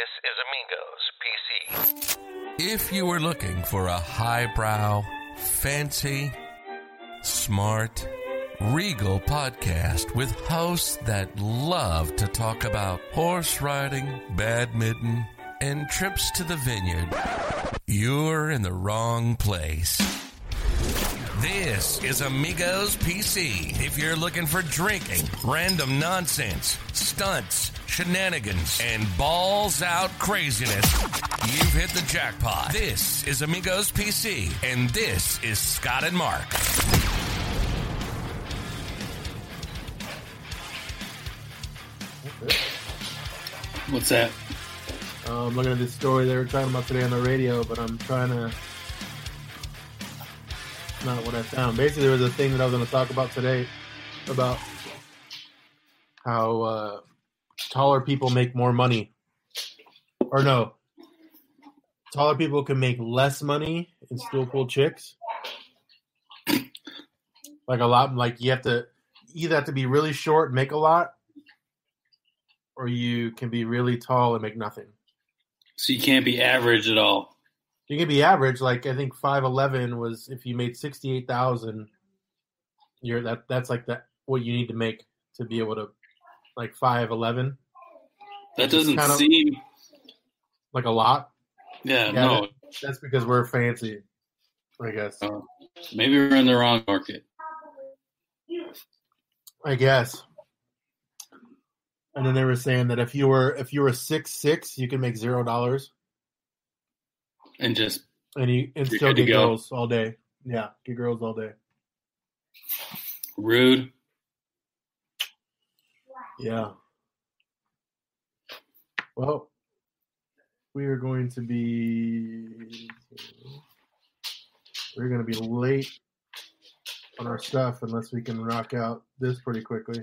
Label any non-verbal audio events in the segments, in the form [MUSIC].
This is Amigos PC. If you were looking for a highbrow, fancy, smart, regal podcast with hosts that love to talk about horse riding, badminton, and trips to the vineyard, you're in the wrong place. This is Amigos PC. If you're looking for drinking, random nonsense, stunts, shenanigans, and balls out craziness, you've hit the jackpot. This is Amigos PC, and this is Scott and Mark. What's that? Uh, I'm looking at this story they were talking about today on the radio, but I'm trying to. Not what I found. Basically, there was a thing that I was going to talk about today about how uh, taller people make more money. Or no, taller people can make less money and still pull chicks. Like a lot, like you have to either have to be really short and make a lot, or you can be really tall and make nothing. So you can't be average at all. You can be average, like I think five eleven was if you made sixty eight thousand, you're that that's like that what you need to make to be able to like five eleven, That doesn't seem. like a lot. Yeah, Yeah, no. That's because we're fancy, I guess. Oh. Maybe we're in the wrong market. I guess. And then they were saying that if you were if you were six six, you can make zero dollars, And just and you and still get go. girls all day. Yeah, get girls all day. rude. Yeah. Well, we are going to be we're going to be late on our stuff unless we can rock out this pretty quickly.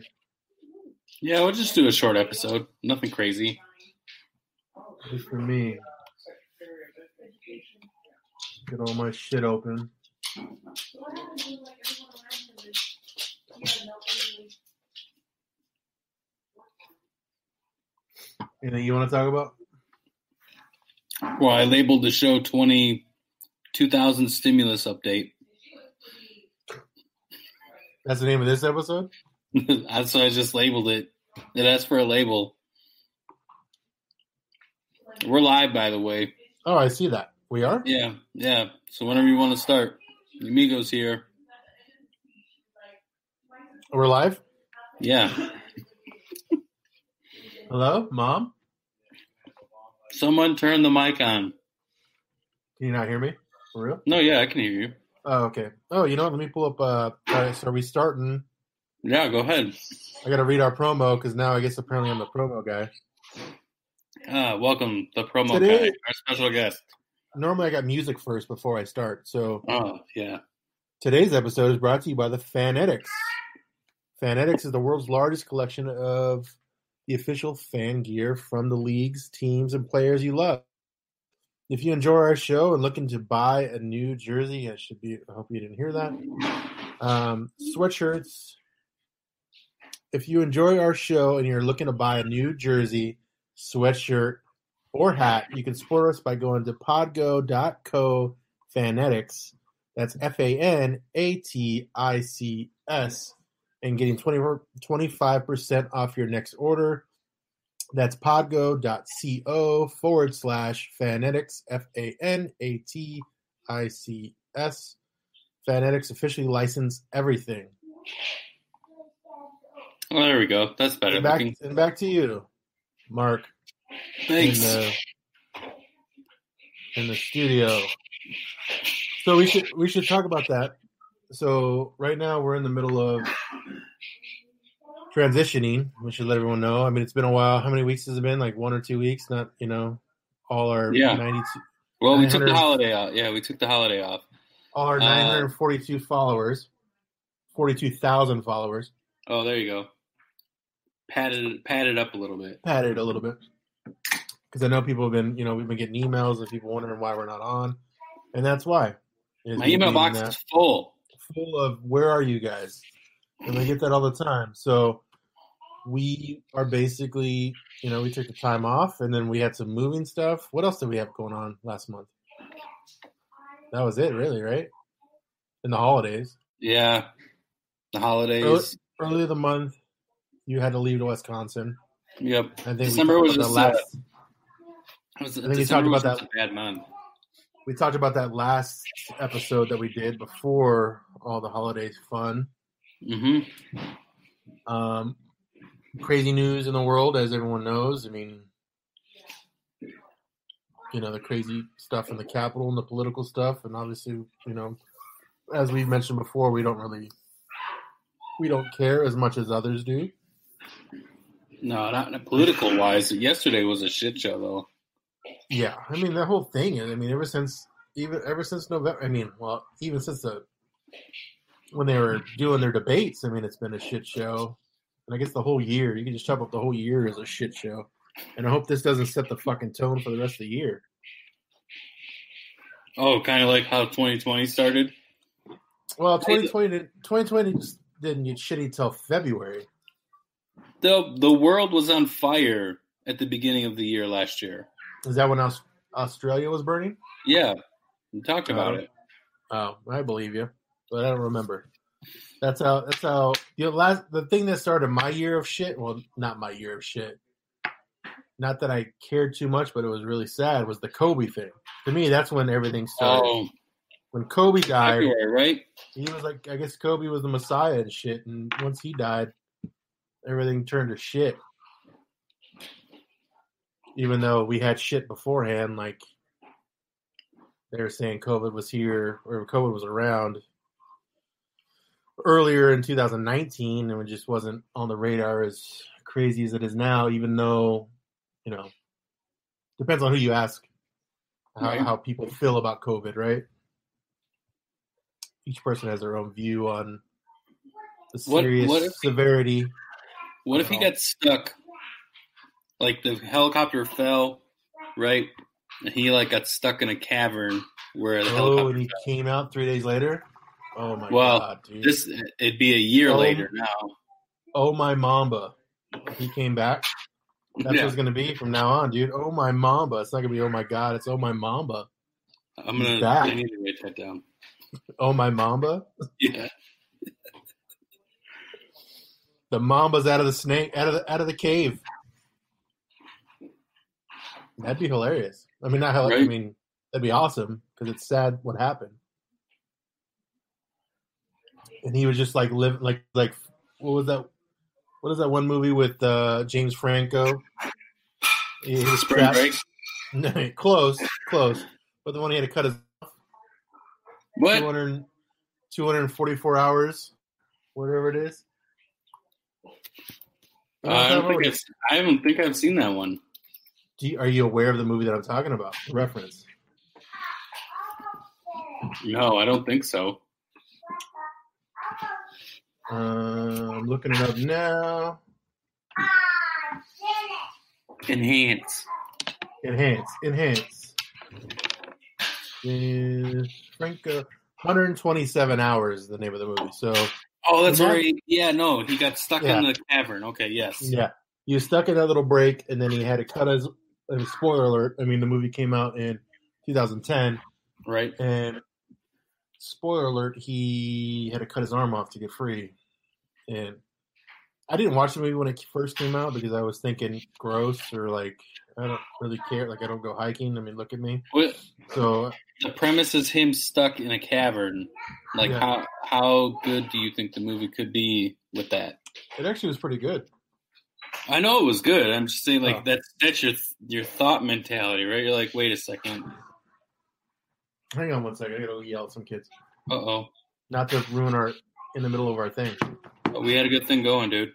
Yeah, we'll just do a short episode. Nothing crazy. Just for me. Get all my shit open. Anything you want to talk about? Well, I labeled the show 20, 2000 stimulus update. That's the name of this episode. [LAUGHS] That's why I just labeled it. It asked for a label. We're live, by the way. Oh, I see that. We are. Yeah, yeah. So whenever you want to start, Amigos here. We're live. Yeah. Hello, mom. Someone turn the mic on. Can you not hear me? For real? No, yeah, I can hear you. Oh, okay. Oh, you know what? Let me pull up. Uh, all right, so are we starting? Yeah, go ahead. I got to read our promo because now I guess apparently I'm the promo guy. Uh, welcome, the promo Today- guy, our special guest. Normally I got music first before I start. So Oh, yeah. today's episode is brought to you by the Fanatics. Fanatics is the world's largest collection of the official fan gear from the leagues, teams, and players you love. If you enjoy our show and looking to buy a new jersey, I should be. I hope you didn't hear that. Um, sweatshirts. If you enjoy our show and you're looking to buy a new jersey, sweatshirt, or hat, you can support us by going to podgo.co fanatics. That's F A N A T I C S and getting 20, 25% off your next order. That's podgo.co forward slash fanatics, F A N A T I C S. Fanatics officially license everything. Well, there we go. That's better And back, and back to you, Mark, in Thanks. the, in the studio. So we should we should talk about that. So right now we're in the middle of transitioning. We should let everyone know. I mean, it's been a while. How many weeks has it been? Like one or two weeks? Not you know, all our Yeah. ninety-two, well, we took the holiday off. Yeah, we took the holiday off. all our Uh, nine hundred forty-two followers, forty-two thousand followers. Oh, there you go. Padded padded up a little bit. Padded a little bit because I know people have been, you know, we've been getting emails of people wondering why we're not on, and that's why. My email box that is full. Full of where are you guys, and we get that all the time. So we are basically, you know, we took the time off and then we had some moving stuff. What else did we have going on last month? That was it, really, right? In the holidays. Yeah, the holidays. Early, early of the month, you had to leave to Wisconsin. Yep. I think December was just that uh, last. was, think we December talked about that- a bad month. We talked about that last episode that we did before all the holidays fun. hmm Um, crazy news in the world, as everyone knows. I mean, you know, the crazy stuff in the Capitol and the political stuff, and obviously, you know, as we've mentioned before, we don't really, we don't care as much as others do. No, not, not political wise. Yesterday was a shit show, though. Yeah, I mean, the whole thing. I mean, ever since even ever since November. I mean, well, even since the when they were doing their debates. I mean, it's been a shit show. And I guess the whole year, you can just chop up the whole year as a shit show. And I hope this doesn't set the fucking tone for the rest of the year. Oh, kind of like how 2020 started. Well, 2020 didn't, 2020 just didn't get shitty till February. The the world was on fire at the beginning of the year last year. Is that when Aus- Australia was burning? Yeah, we talked about Oh. it. Oh, I believe you, but I don't remember. That's how. That's how. The last, the thing that started my year of shit. Well, not my year of shit. Not that I cared too much, but it was really sad. Was the Kobe thing? To me, that's when everything started. Oh, When Kobe died, February, right? he was like, I guess Kobe was the Messiah and shit. And once he died, everything turned to shit. Even though we had shit beforehand, like they were saying COVID was here or COVID was around earlier in 2019 and it just wasn't on the radar as crazy as it is now, even though, you know, depends on who you ask how, Right. how people feel about COVID, right? Each person has their own view on the What- serious what if- severity. What if he got stuck? Like the helicopter fell, right? And he like got stuck in a cavern where the Oh, helicopter. and he came out three days later. Oh my Well, god, dude! This it'd be a year Oh. later now. oh my Mamba, he came back. That's Yeah. what it's gonna be from now on, dude. Oh my Mamba. It's not gonna be oh my god. It's oh my Mamba. I'm He's gonna. back. I need to write that down. [LAUGHS] Oh my Mamba. Yeah. The Mamba's out of the snake, out of the out of the cave. That'd be hilarious. I mean, not hell. I mean, that'd be awesome because it's sad what happened. And he was just like live like like what was that? What is that one movie with uh, James Franco? He was Spring break. [LAUGHS] Close, close. But the one he had to cut his What? 200, 244 hours, whatever it is. Uh, I don't think I've, I don't think I've seen that one. Do you, are you aware of the movie that I'm talking about? The reference. No, I don't think so. Uh, I'm looking it up now. Enhance. Enhance, enhance. Is Franco 127 hours is the name of the movie. So Oh, that's that- right. Yeah, no, he got stuck Yeah. in the cavern. Okay, yes. yeah, he was stuck in that little break, and then he had to cut his. Mean, spoiler alert! I mean, the movie came out in 2010, Right. and spoiler alert, he had to cut his arm off to get free. And I didn't watch the movie when it first came out because I was thinking gross or like I don't really care. Like I don't go hiking. I mean, look at me. So the premise is him stuck in a cavern. Like Yeah. how how good do you think the movie could be with that? it actually was pretty good. I know it was good. I'm just saying, like Oh. that's that's your your thought mentality, right? You're like, wait a second. Hang on one second. I gotta yell at some kids. Uh oh. Not to ruin our in the middle of our thing. We had a good thing going, dude.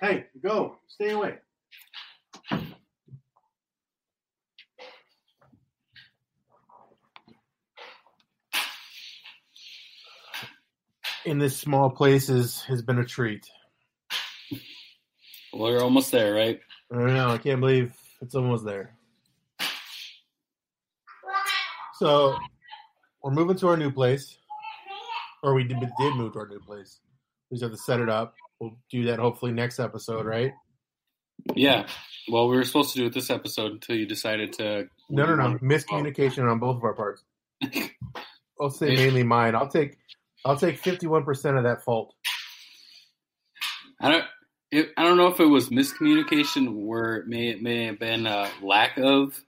Hey, go. Stay away. In this small place is, has been a treat. Well, you're almost there, right? I don't know. I can't believe it's almost there. So we're moving to our new place, or we did, did move to our new place. We just have to set it up. We'll do that hopefully next episode, right? Yeah. Well, we were supposed to do it this episode until you decided to. No, no, no. Miscommunication on both of our parts. [LAUGHS] I'll say mainly mine. I'll take I'll take fifty one percent of that fault. I don't. It, I don't know if it was miscommunication where it may it may have been a lack of.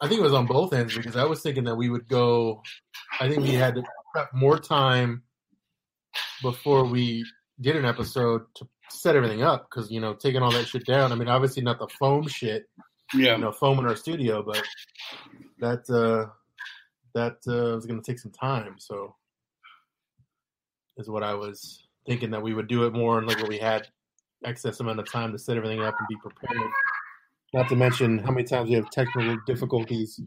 I think it was on both ends because I was thinking that we would go. I think we had to prep more time before we did an episode to set everything up because you know taking all that shit down. I mean, obviously not the foam shit, Yeah. you know, foam in our studio, but that uh that uh, was going to take some time. So is what I was thinking that we would do it more and like what we had excess amount of time to set everything up and be prepared. Not to mention how many times we have technical difficulties,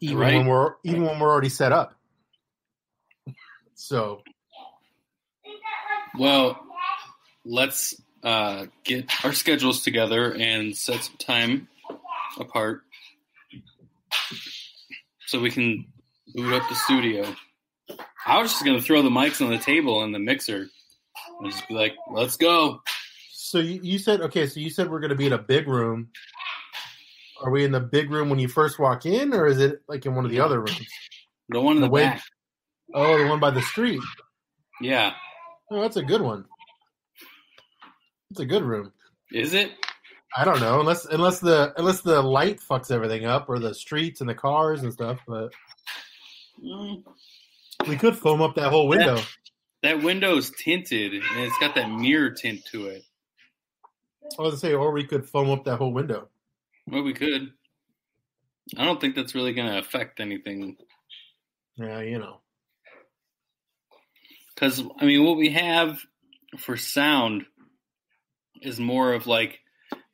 even Right. when we're even when we're already set up. So Well, let's uh, get our schedules together and set some time apart so we can boot up the studio. I was just going to throw the mics on the table and the mixer and just be like, let's go. So you, you said okay. So you said we're going to be in a big room. Are we in the big room when you first walk in, or is it like in one of the other rooms? The one in the, The way- back. Oh, the one by the street. Yeah. Oh, that's a good one. It's a good room. Is it? I don't know unless unless the unless the light fucks everything up or the streets and the cars and stuff. But Mm, we could foam up that whole window. That window's tinted and it's got that mirror tint to it. I was gonna say, or we could foam up that whole window. Well, we could. I don't think that's really going to affect anything Yeah, you know. Because I mean, what we have for sound is more of like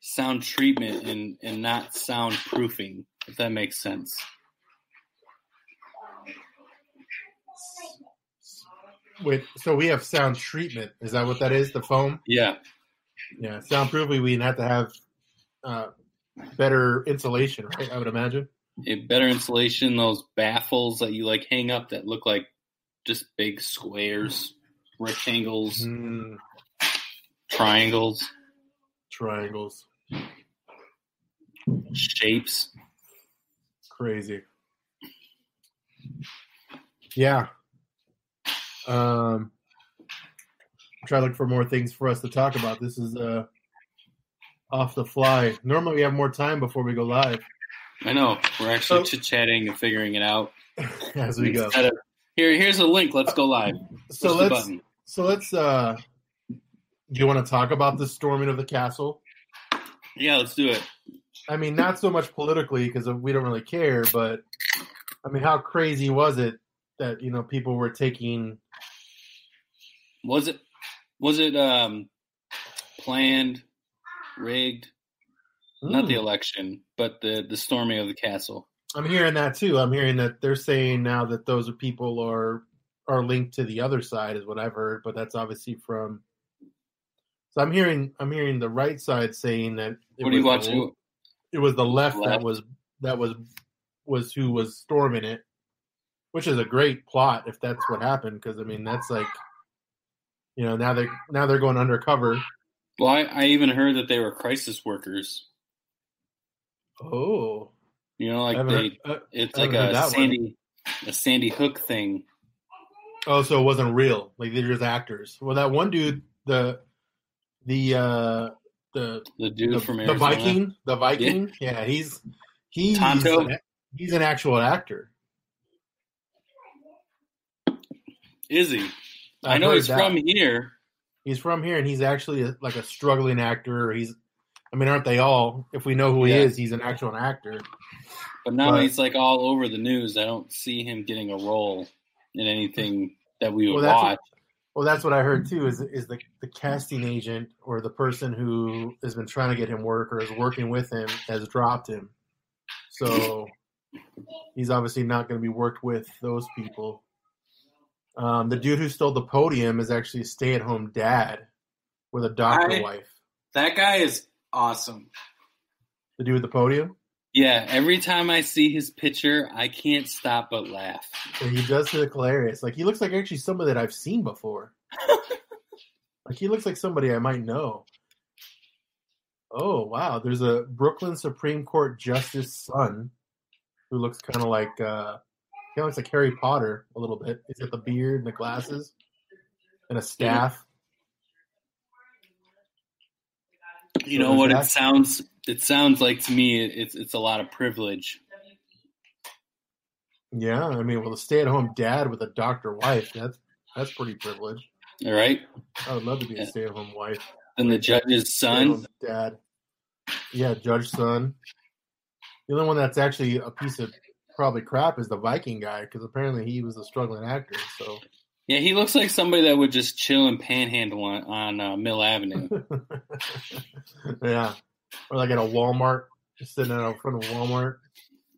sound treatment and and not sound proofing. If that makes sense. Wait, so we have sound treatment. Is that what that is? The foam? Yeah, Yeah, soundproofing. We'd have to have uh, better insulation, right? I would imagine. it, better insulation. Those baffles that you like hang up that look like just big squares, rectangles, Mm, triangles, triangles, shapes. crazy. Yeah. Um, try to look for more things for us to talk about. This is uh off the fly. Normally we have more time before we go live I know we're actually So- chit chatting and figuring it out [LAUGHS] as we go. Of, Here, here's a link. Let's go live. So Push let's so let's uh do you want to talk about the storming of the castle? Yeah, let's do it. I mean, not so much politically because we don't really care, but I mean, how crazy was it that you know people were taking? Was it was it um planned, rigged? Not the Hmm. election, but the the storming of the castle. I'm hearing that too. I'm hearing that they're saying now that those people are are linked to the other side, is what I've heard. But that's obviously from. So I'm hearing I'm hearing the right side saying that it What are you was the- watching? it was the left, that was that was was who was storming it, which is a great plot if that's what happened. Because I mean, that's like, you know, now they now they're going undercover. Well, I, I even heard that they were crisis workers. Oh, You know, like they, heard- uh, it's like a that one. Sandy, a Sandy Hook thing. oh, so it wasn't real. Like they're just actors. Well, that one dude, the the uh the The dude the, from the Arizona. Viking, the Viking. Yeah, he's he's Tonto? he's an actual actor. Is he? I I've know he's that. from here. He's from here, and he's actually a, like a struggling actor. He's, I mean, aren't they all? If we know who he Yeah. is, he's an actual actor. But now But- he's like all over the news. I don't see him getting a role in anything that we would Well, watch. Well, that's what I heard too. Is is the the casting agent or the person who has been trying to get him work or is working with him has dropped him. So he's obviously not going to be worked with those people. Um, the dude who stole the podium is actually a stay at home dad with a doctor I- wife. That guy is awesome. The dude with the podium. Yeah, every time I see his picture, I can't stop but laugh. And he does look hilarious. Like he looks like actually somebody that I've seen before. [LAUGHS] like he looks like somebody I might know. Oh wow, there's a Brooklyn Supreme Court justice son who looks kind of like uh, he looks like Harry Potter a little bit. He's got the beard and the glasses and a staff. You know what? It sounds. It sounds like to me. It's it's a lot of privilege. Yeah, I mean, well, a stay-at-home dad with a doctor wife that's that's pretty privileged. All right. I would love to be Yeah. a stay-at-home wife. And the judge's son. Dad. Yeah, judge son. The only one that's actually a piece of probably crap is the Viking guy because apparently he was a struggling actor. So Yeah, he looks like somebody that would just chill and panhandle on, on uh, Mill Avenue. [LAUGHS] yeah, or like at a Walmart, just sitting out in front of Walmart.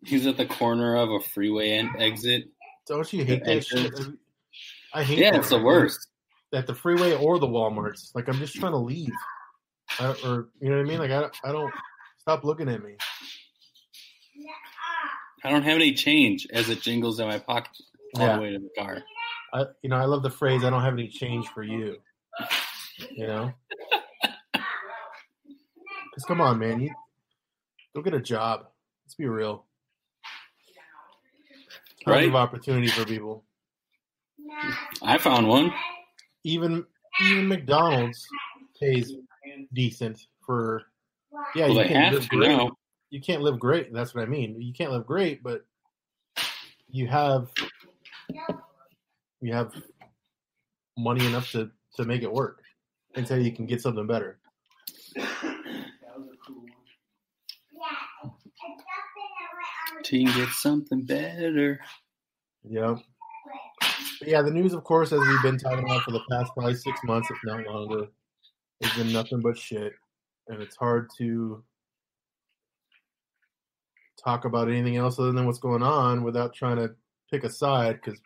He's at the corner of a freeway exit. Don't you hate that shit? I hate. Yeah, that it's the worst. At the freeway or the WalMarts, like I'm just trying to leave, I, or you know what I mean? Like I, I don't stop looking at me. I don't have any change as it jingles in my pocket all Yeah. the way to the car. I, you know, I love the phrase "I don't have any change for you." You know, [LAUGHS] because come on, man, you go get a job. Let's be real. Tons Right. of opportunity for people. I found one. Even even McDonald's pays decent for. Yeah, well, you they can have live to great. now. You can't live great. That's what I mean. You can't live great, but you have you have money enough to to make it work until you can get something better. Till you get something better. Yep. But yeah, the news, of course, as we've been talking about for the past probably six months, if not longer, has been nothing but shit, and it's hard to talk about anything else other than what's going on without trying to pick a side because,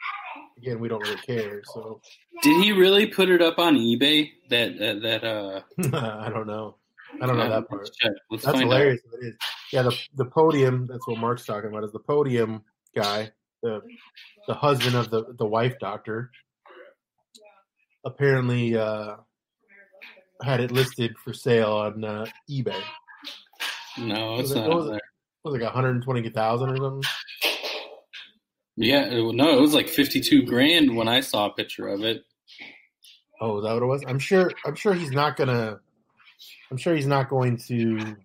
again, we don't really care. So Did he really put it up on eBay? That that, that uh. [LAUGHS] I don't know. I don't know uh, that part. Let's check. Let's That's hilarious. It is. Yeah, the the podium. That's what Mark's talking about. Is the podium guy, the the husband of the the wife doctor. Apparently, uh, had it listed for sale on uh, eBay. No, it's it- not up was it? there. It was like one hundred twenty thousand or something. Yeah, it- no, it was like fifty-two grand when I saw a picture of it. Oh, is that what it was? I'm sure. I'm sure he's not gonna. I'm sure he's not going to.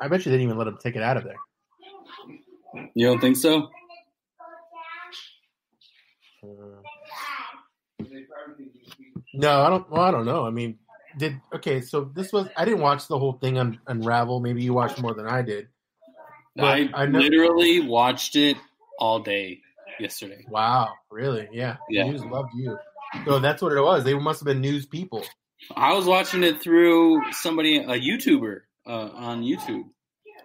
I bet you they didn't even let him take it out of there. You don't think so? Uh, No, I don't. Well, I don't know. I mean, did okay? So this was. I didn't watch the whole thing on Unravel. Maybe you watched more than I did. But I, I know- literally watched it all day yesterday. Wow, really? Yeah. Yeah. News loved you. So that's what it was. They must have been news people. I was watching it through somebody, a YouTuber uh, on YouTube.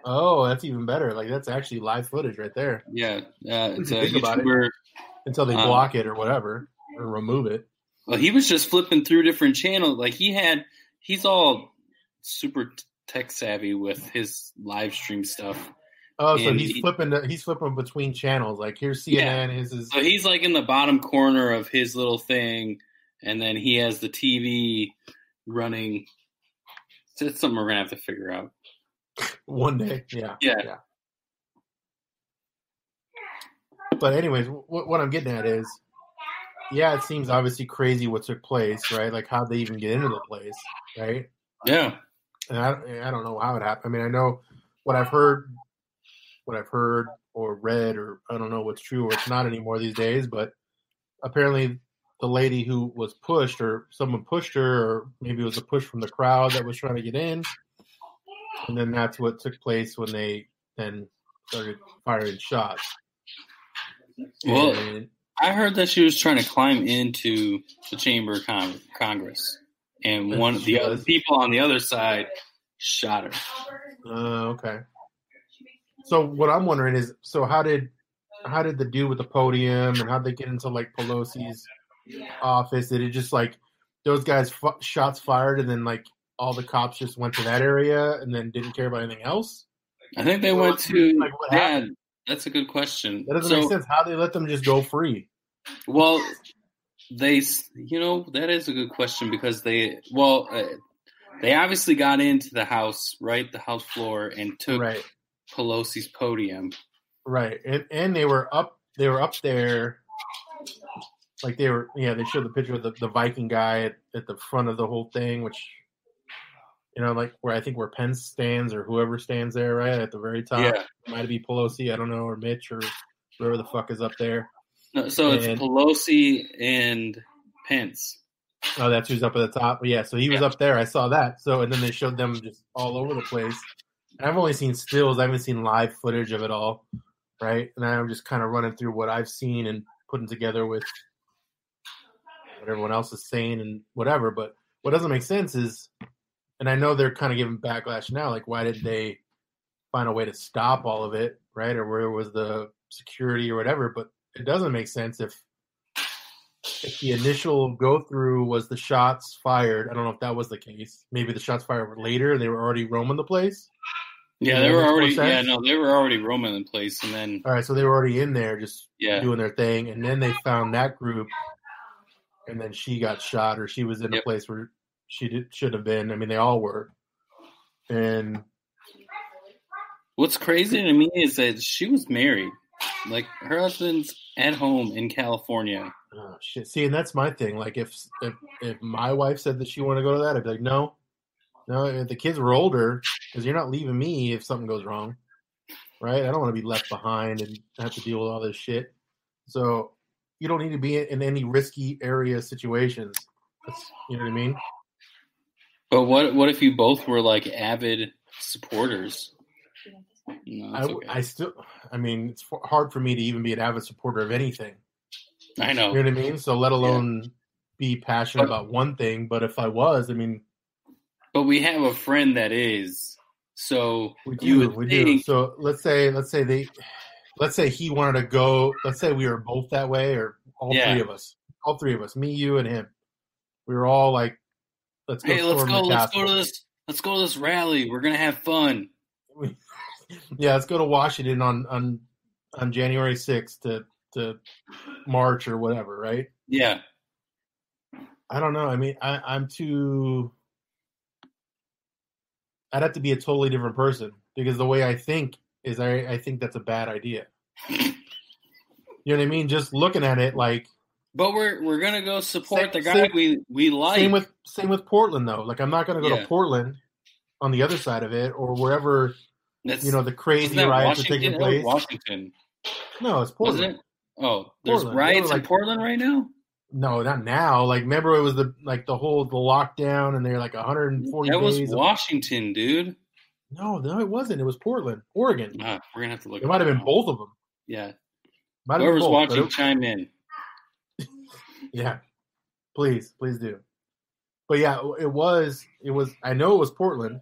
Oh, that's even better. Like that's actually live footage right there. Yeah, uh, it's a think about it. Until they Um, block it or whatever or remove it. Well, he was just flipping through different channels. Like he had, he's all super tech savvy with his live stream stuff. Oh, so he's he- flipping. He's flipping between channels. Like here's CNN. Yeah. His. So he's like in the bottom corner of his little thing, and then he has the TV running. So It's something we're gonna have to figure out. [LAUGHS] One day, yeah, Yeah. But anyways, what, what I'm getting at is, yeah, it seems obviously crazy what took place, right? Like how they even get into the place, right? Yeah, And I, I don't know how it happened. I mean, I know what I've heard, what I've heard or read, or I don't know what's true or it's not anymore these days. But apparently, the lady who was pushed, or someone pushed her, or maybe it was a push from the crowd that was trying to get in, and then that's what took place when they then started firing shots. Well, And- I heard that she was trying to climb into the chamber of Con- Congress, and And one of the other people on the other side shot her. Uh, okay. So what I'm wondering is, so how did how did the dude with the podium and how they get into like Pelosi's office? Did it just like those guys f- shots fired and then like all the cops just went to that area and then didn't care about anything else? I think they Well, went to. like, yeah, happened? that's a good question. That doesn't So, make sense. How they let them just go free? Well, They, you know, that is a good question because they, well, uh, they obviously got into the house, right, the house floor, and took Right, Pelosi's podium. right, and and they were up. They were up there. Like they were, yeah. They showed the picture of the, the Viking guy at, at the front of the whole thing, which, you know, like where I think where Pence stands or whoever stands there, right at the very top. Yeah. might be Pelosi, I don't know, or Mitch or whoever the fuck is up there. No, so it's Pelosi and Pence. Oh, that's who's up at the top. Yeah, so he was Yeah. up there. I saw that. So and then they showed them just all over the place. And I've only seen stills. I haven't seen live footage of it all, right? And I'm just kind of running through what I've seen and putting together with what everyone else is saying and whatever. But what doesn't make sense is, and I know they're kind of giving backlash now. Like, why did they find a way to stop all of it, right? Or where was the security or whatever? But it doesn't make sense if if the initial go through was the shots fired. I don't know if that was the case. Maybe the shots fired were later and they were already roaming the place. Yeah, they were already. Yeah, no, they were already roaming in place, and then All right, so they were already in there just yeah, doing their thing, and then they found that group, and then she got shot, or she was in a place where she did, should have been. I mean, they all were, and What's crazy to me is that she was married. Like her husband's at home in California. oh, shit. See, and that's my thing. Like, if if if my wife said that she wanted to go to that, I'd be like, no, no. If the kids were older, because you're not leaving me if something goes wrong, right? I don't want to be left behind and have to deal with all this shit. So you don't need to be in any risky area situations. That's, you know what I mean? But what what if you both were like avid supporters? No, I, okay. I still, I mean, it's hard for me to even be an avid supporter of anything. I know. You know what I mean? So let alone be passionate But- about one thing. But if I was, I mean, But we have a friend that is. So we do, we do. So let's say, let's say they, let's say he wanted to go. Let's say we were both that way, or all Yeah. three of us, all three of us, me, you, and him. We were all like, let's go. Hey, let's go. Let's go to this. Let's go to this rally. We're gonna have fun. [LAUGHS] yeah, let's go to Washington on on on January sixth to to March or whatever, right? Yeah. I don't know. I mean, I, I'm too. I'd have to be a totally different person because the way I think is I, I think that's a bad idea. [LAUGHS] You know what I mean? Just looking at it, like But we're we're gonna go support Same- the guy same- we we like. same with same with Portland though. Like I'm not going to go Yeah. to Portland on the other side of it or wherever That's, you know the crazy riots are taking place. Washington, No, it's Portland. it? Oh, there's Portland. riots They were in Portland right now. No, not now. Like remember it was the like the whole the lockdown and they're like 140 That was days. of- Washington, dude. no, no, it wasn't. It was Portland, Oregon. Ah, we're gonna have to look. It might have been both of them. Yeah. Might Whoever's both, watching, it- chime in. [LAUGHS] Yeah, please, please do. But yeah, it was. It was. I know it was Portland,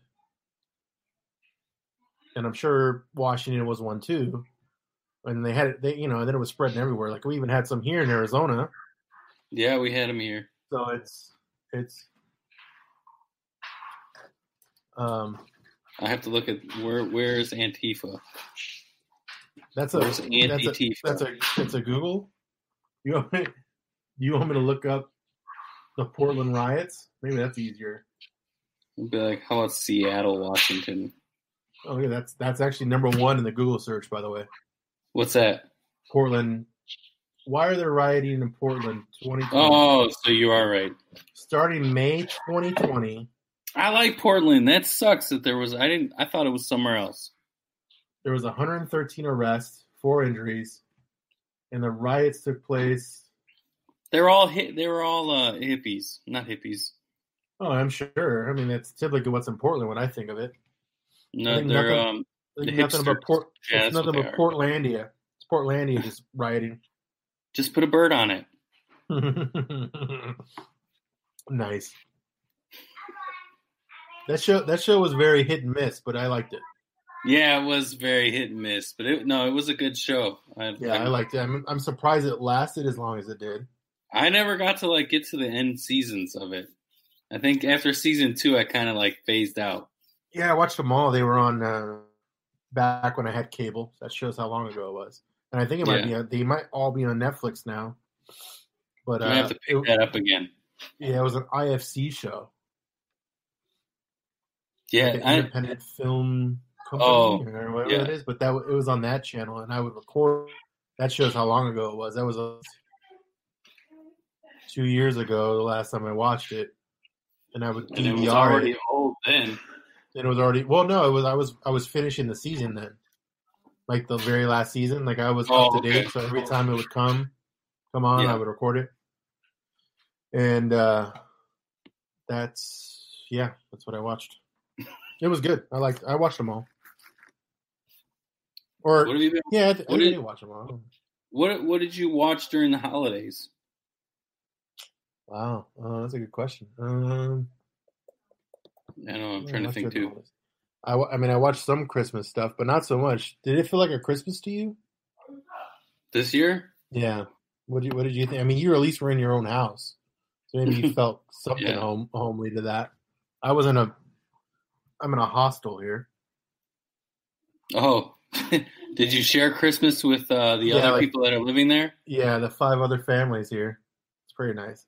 and I'm sure Washington was one too. And they had it. They, you know, and then it was spreading everywhere. Like we even had some here in Arizona. Yeah, we had him here. So it's it's. Um, I have to look at where where's Antifa. that's a Where's that's a that's a that's a Google. You want me? You want me to look up the Portland riots? Maybe that's easier. It'd be like, how about Seattle, Washington? Oh yeah, that's that's actually number one in the Google search, by the way. What's that? Portland. Why are they rioting in Portland? 2020. Oh, so you are right. Starting May 2020, I like Portland. That sucks that there was. I didn't. I thought it was somewhere else. there was 113 arrests, four injuries, and the riots took place. They're all hit. They were all uh, hippies, not hippies. Oh, I'm sure. I mean, that's typically what's in Portland when I think of it. No, think they're nothing- um. The nothing but hipsters. Port. Yeah, it's nothing but. Portlandia. It's Portlandia just rioting. Just put a bird on it. [LAUGHS] nice. That show that show was very hit and miss, but I liked it. Yeah, it was very hit and miss, but it, no, it was a good show. I, Yeah, I liked it. I'm, I'm surprised it lasted as long as it did. I never got to like get to the end seasons of it. I think after season two, I kind of like phased out. Yeah, I watched them all. They were on uh, back when I had cable. That shows how long ago it was. And I think it might Yeah. be. uh, They might all be on Netflix now. But I have uh, to pick it, that up again. yeah, it was an IFC show, Yeah, like an I, independent film company Oh, or whatever yeah. it is. But that it was on that channel, and I would record. That shows how long ago it was. That was uh, two years ago. The last time I watched it, and I would and it was already it. old then. And it was already well. No, it was. I was. I was finishing the season then, like the very last season. Like I was Oh, up to date. okay. So every time it would come, come on, Yeah. I would record it. And uh that's yeah, that's what I watched. It was good. I liked. I watched them all. Or What been? yeah, I, th- I what did- did watch them all. What What did you watch during the holidays? Wow, uh, that's a good question. Um, I know I'm yeah, trying to think too. all. I, I mean, I watched some Christmas stuff, but not so much. Did it feel like a Christmas to you? This year? Yeah. What did you, what did you think? I mean, you at least were in your own house, so maybe you [LAUGHS] felt something Yeah. home homely to that. I was in a, I'm in a hostel here. Oh, [LAUGHS] did you share Christmas with uh, the Yeah, other like- people that are living there? Yeah, the five other families here. It's pretty nice.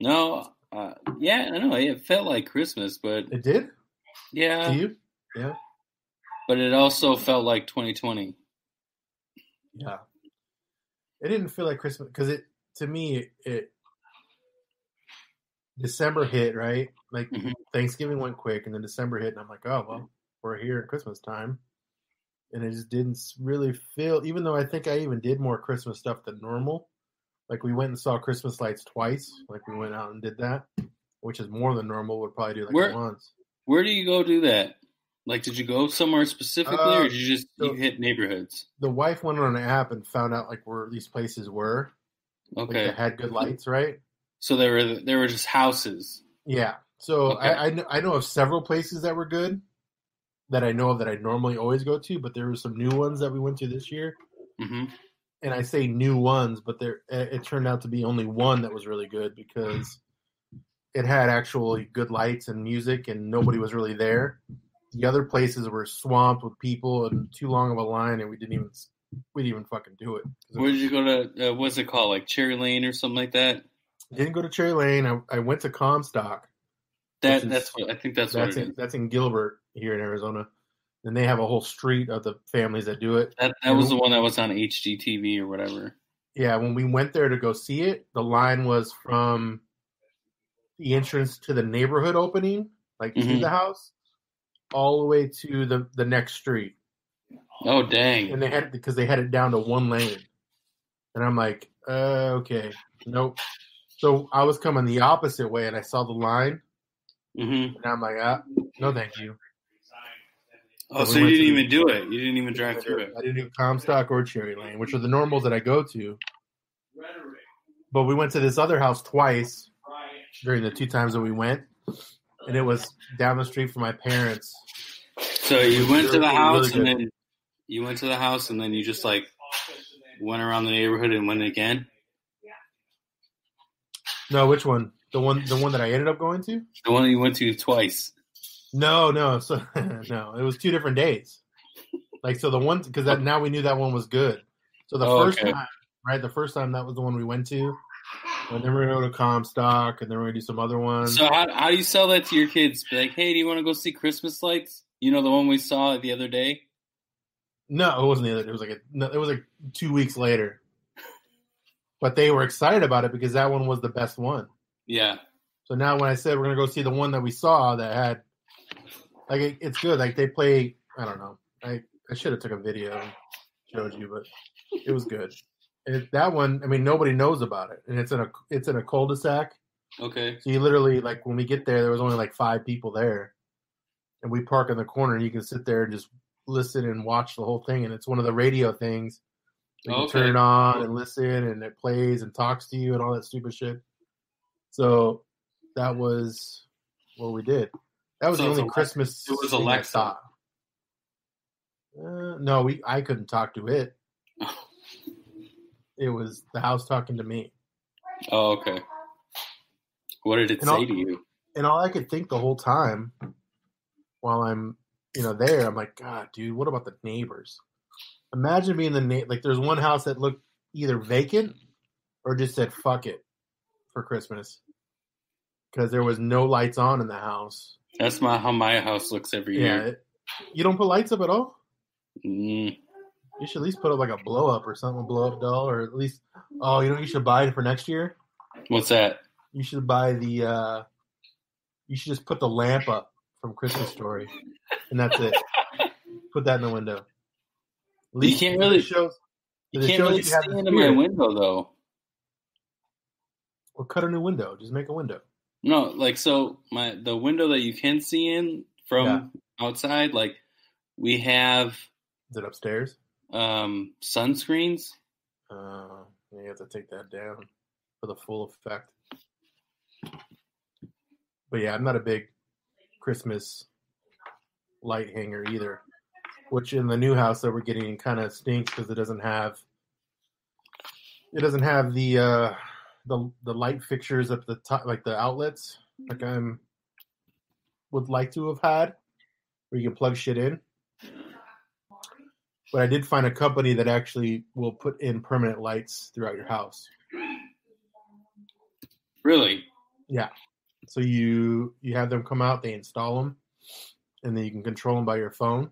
No. Uh, yeah, I know. It felt like Christmas, but It did yeah, to you? but it also felt like 2020. Yeah. It didn't feel like Christmas because it to me it, December hit right like Mhm. Thanksgiving went quick and then December hit and I'm like oh well we're here at Christmas time and it just didn't really feel even though I think I even did more Christmas stuff than normal like we went and saw Christmas lights twice like we went out and did that which is more than normal would probably do like Where- once Where do you go do that? Like, did you go somewhere specifically, Uh, or did you just so- you hit neighborhoods? the wife went on an app and found out like where these places were like Okay, that had good lights right so there were there were just houses. Yeah. So Okay. I, I kn- I know of several places that were good that I know of that I normally always go to, but there were some new ones that we went to this year. hmm And I say new ones, but there it it turned out to be only one that was really good because it had actually good lights and music, and nobody was really there. The other places were swamped with people and too long of a line, and we didn't even we didn't even fucking do it. Where did you go to? Uh, what's it called? Like Cherry Lane or something like that? Didn't go to Cherry Lane. I, I went to Comstock. That that's what I think. That's, That's what it in, is. that's in Gilbert here in Arizona, and they have a whole street of the families that do it. That that was the one that was on HGTV or whatever. Yeah, when we went there to go see it, the line was from the entrance to the neighborhood opening, like to Mhm. the house, all the way to the the next street, Oh dang! and they had because they had it down to one lane, and I'm like, uh, okay, nope. So I was coming the opposite way, and I saw the line, hmm and I'm like, ah, no, thank you. Oh, So we you didn't even do it. You didn't even drive through it. I didn't do Comstock or Cherry Lane, which are the normals that I go to. But we went to this other house twice during the two times that we went, and it was down the street from my parents. So you went to the house good. and then you went to the house and then you just like went around the neighborhood and went again. No, which one? The one, the one that I ended up going to? The one that you went to twice. No, no, so [LAUGHS] no, it was two different days. Like so, the one because that now we knew that one was good. So the Oh, first okay. time, right? The first time that was the one we went to, and then we're gonna go to Comstock, and then we're gonna do some other ones. So how how do you sell that to your kids? Be like, hey, do you want to go see Christmas lights? You know the one we saw the other day. No, it wasn't the other. It was like a, no, it was like two weeks later. But they were excited about it because that one was the best one. Yeah. So now when I said we're gonna go see the one that we saw that had, like it, it's good. Like they play. I don't know. I I should have took a video and showed you, but it was good. It, that one, I mean, nobody knows about it, and it's in a it's in a cul-de-sac. Okay. So you literally like when we get there, there was only like five people there, and we park in the corner, and you can sit there and just listen and watch the whole thing. And it's one of the radio things. You Okay. turn it on and listen, and it plays and talks to you and all that stupid shit. So that was what we did. That was So the only Christmas. it was Alexa. Uh, no, we I couldn't talk to it. [LAUGHS] It was the house talking to me. Oh, okay. What did it And say I'll- to you? and all I could think the whole time while I'm, you know, there, I'm like, God, dude, what about the neighbors? Imagine being the na- like. There's one house that looked either vacant or just said fuck it for Christmas because there was no lights on in the house. That's my how my house looks every Yeah, year. you don't put lights up at all. Mm, You should at least put up like a blow up or something, a blow up doll, or at least oh, you know, you should buy it for next year. what's that? You should buy the. uh You should just put the lamp up from Christmas Story, and that's it. [LAUGHS] put that in the window. At You can't really- show. You can't really you see into my window though. Or cut a new window. Just make a window. No, like so my the window that you can see in from outside, like we have Is it upstairs? um sunscreens. Uh, you have to take that down for the full effect. But yeah, I'm not a big Christmas light hanger either. Which in the new house that we're getting kind of stinks because it doesn't have it doesn't have the uh the the light fixtures at the top like the outlets like I'm would like to have had where you can plug shit in. But I did find a company that actually will put in permanent lights throughout your house. Really? Yeah. So you you have them come out, they install them, and then you can control them by your phone.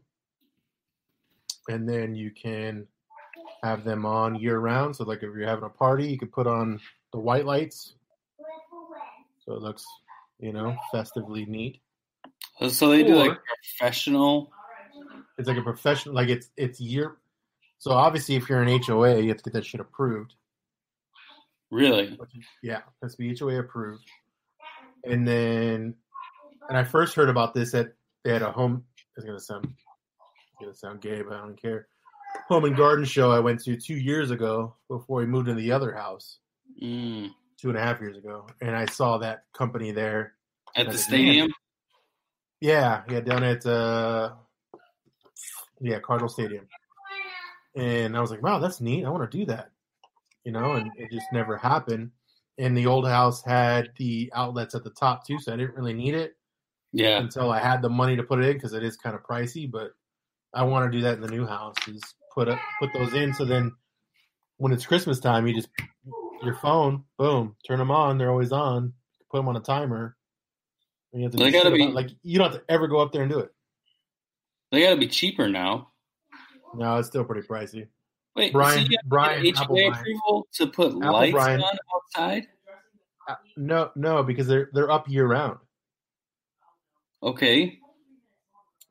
And then you can have them on year round. So like if you're having a party, you could put on the white lights. So it looks, you know, festively neat. So they do like professional. It's like a professional like it's it's year so obviously if you're an HOA, you have to get that shit approved. Really? Yeah, it has to be HOA approved. And then, and I first heard about this at they had a home. It's gonna sound, it's gonna sound gay, but I don't care. Home and garden show I went to two years ago before we moved into the other house Mm. two and a half years ago, and I saw that company there. At the stadium? Yeah, yeah, down at uh, yeah, Cardinal Stadium. And I was like, wow, that's neat. I want to do that, you know. And it just never happened. And the old house had the outlets at the top too, so I didn't really need it Yeah. until I had the money to put it in because it is kind of pricey. But I want to do that in the new house is put up, put those in. So then, when it's Christmas time, you just your phone, boom, turn them on. They're always on. Put them on a timer. And you have to They gotta be- about- like you don't have to ever go up there and do it. They gotta be cheaper now. No, it's still pretty pricey. Wait, Brian- so you have to Brian get Apple HOA Brian. approval to put Apple lights Brian. on outside? Uh, No, no, because they're they're up year round, Okay.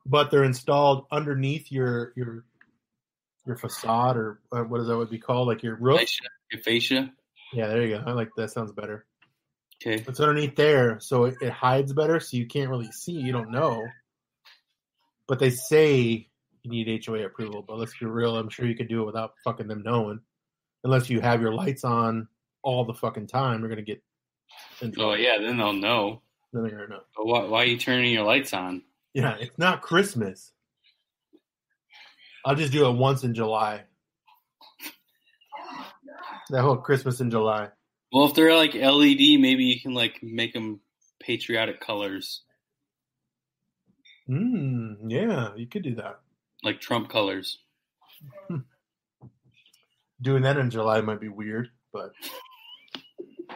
but they're installed underneath your your your facade or uh, what is that would be called, like your roof. Fascia. Your fascia. Yeah, there you go. I like that. Sounds better. Okay. It's underneath there, so it, it hides better, so you can't really see. You don't know, but they say you need HOA approval. But let's be real. I'm sure you could do it without fucking them knowing, unless you have your lights on all the fucking time. You're gonna get. Oh yeah, then they'll know. Then they're gonna know. But why, why are you turning your lights on? Yeah, it's not Christmas. I'll just do it once in July. That whole Christmas in July. Well, if they're like LED, maybe you can like make them patriotic colors, Mm, yeah, you could do that. like Trump colors. [LAUGHS] Doing that in July might be weird, but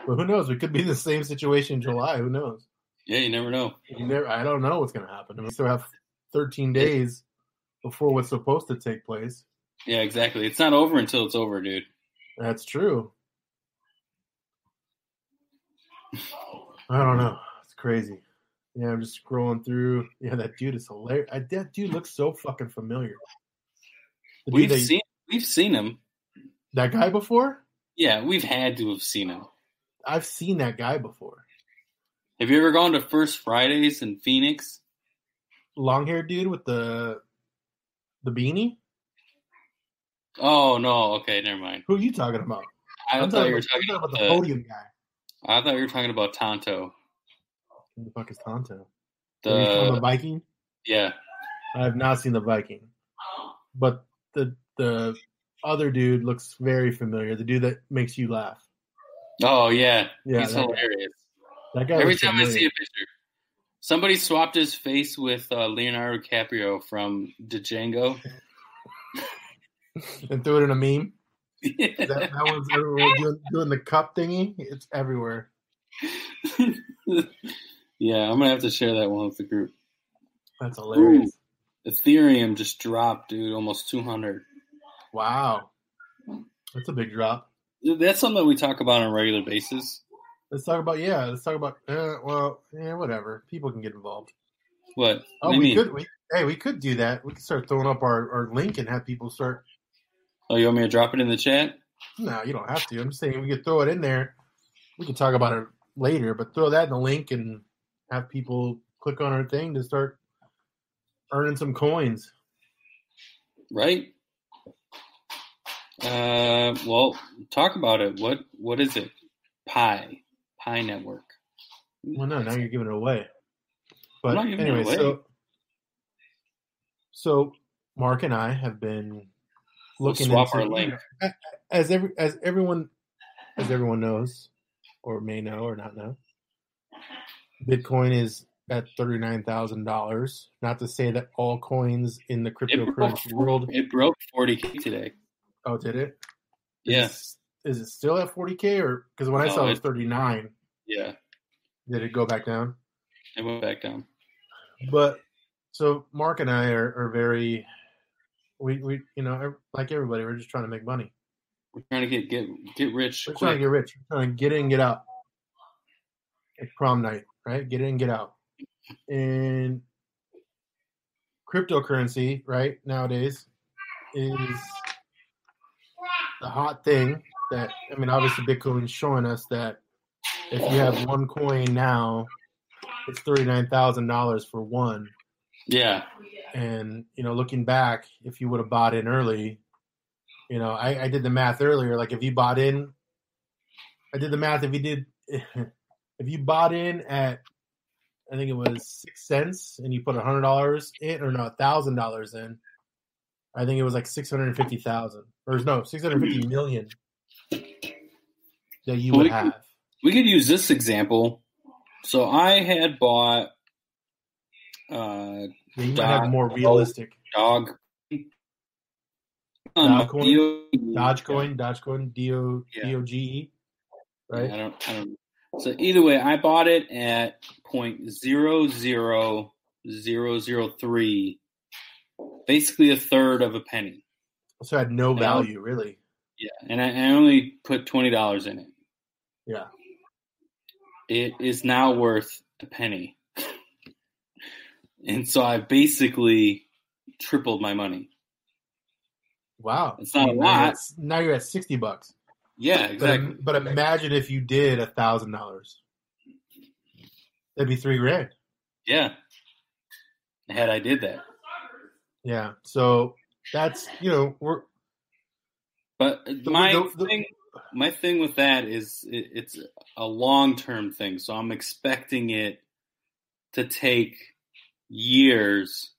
but who knows? We could be in the same situation in July. Who knows? Yeah, you never know. You never, I don't know what's going to happen. I mean, we still have 13 days before what's supposed to take place. Yeah, exactly. It's not over until it's over, dude. That's true. I don't know. It's crazy. Yeah, I'm just scrolling through. Yeah, that dude is hilarious. I, that dude looks so fucking familiar. The We've that- seen we've seen him. that guy before. Yeah, we've had to have seen him. I've seen that guy before. Have you ever gone to First Fridays in Phoenix? Long haired dude with the the beanie. Oh no, okay, never mind. Who are you talking about? I I'm thought you were about, talking about the the. podium guy. I thought you were talking about Tonto. Who the fuck is Tonto? Are you from the The Viking? yeah, I have not seen the Viking, but the the other dude looks very familiar. The dude that makes you laugh. oh yeah, Yeah, he's that guy. hilarious. That guy. Every time I see a picture, somebody swapped his face with uh, Leonardo DiCaprio from Django. [LAUGHS] and threw it in a meme. [LAUGHS] That, that one's everywhere doing, doing the cup thingy. It's everywhere. [LAUGHS] yeah, I'm gonna have to share that one with the group. That's hilarious. Ethereum just dropped, dude, almost 200. Wow, that's a big drop. That's something that we talk about on a regular basis. Let's talk about yeah. Let's talk about uh, well, yeah, whatever. People can get involved. What? Oh, what we mean? could. We, hey, we could do that. We could start throwing up our, our link and have people start. Oh, you want me to drop it in the chat? No, you don't have to. I'm saying we could throw it in there. We could talk about it later, but throw that in the link and have people click on our thing to start earning some coins. Right? Uh, well, talk about it. What What is it? Pi, Pi Network. Well, no, now you're giving it away. But not giving it anyway, away. so so Mark and I have been We'll looking swap into our link. as every as everyone as everyone knows or may know or not know. Bitcoin is at thirty nine thousand dollars. Not to say that all coins in the cryptocurrency world. It broke 40k today. Oh, did it? Yeah, Is, is it still at forty k or because when I saw it was thirty nine, yeah. did it go back down? It went back down. but so Mark and I are, are very we we you know like everybody we're just trying to make money. We're trying to get get get rich We're trying to get rich. We're trying to get in, get out. Like prom night, right? Get in, get out. And cryptocurrency, right, nowadays is the hot thing that I mean obviously Bitcoin's showing us that if you have one coin now, it's thirty nine thousand dollars for one. Yeah, And you know, looking back, if you would have bought in early, you know, I, I did the math earlier. Like if you bought in, I did the math. If you did, [LAUGHS] if you bought in at, I think it was six cents, and you put a hundred dollars in, or no, a thousand dollars in, I think it was like six hundred fifty thousand, or no, six hundred fifty million that you would We- have. we could use this example. So I had bought uh, Yeah, you might have more realistic dog. Um, Dogecoin? DO Dogecoin, Dogecoin, D O Yeah. D O G E, right? I don't. I don't. So either way, I bought it at point zero zero zero zero three, basically a third of a penny. So it had no Yeah. value really. Yeah, and I, I only put twenty dollars in it. Yeah. It is now worth a penny, and so I basically tripled my money. Wow, It's not a Now lot. Now you're at sixty bucks. Yeah, But, exactly. but imagine if you did a thousand dollars. That'd be three grand. Yeah, had I did that, Yeah. So that's you know we're but my the- the- thing, my thing with that is it, it's a long term thing. So I'm expecting it to take years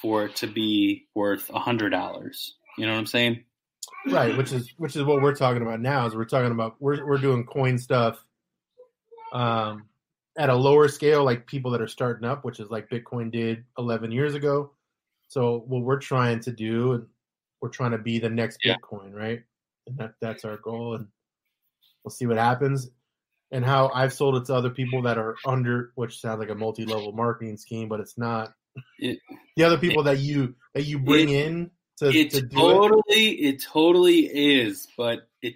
for it to be worth a hundred dollars. You know what I'm saying? right, which is which is what we're talking about now. Is we're talking about we're we're doing coin stuff, um, at a lower scale, like people that are starting up, which is like Bitcoin did eleven years ago. So what we're trying to do, and we're trying to be the next Yeah. Bitcoin, right? And that that's our goal, and we'll see what happens. And how I've sold it to other people that are under, which sounds like a multi-level marketing scheme, but it's not. It- the other people that you that you bring in to, It to do it, totally, it totally is, but it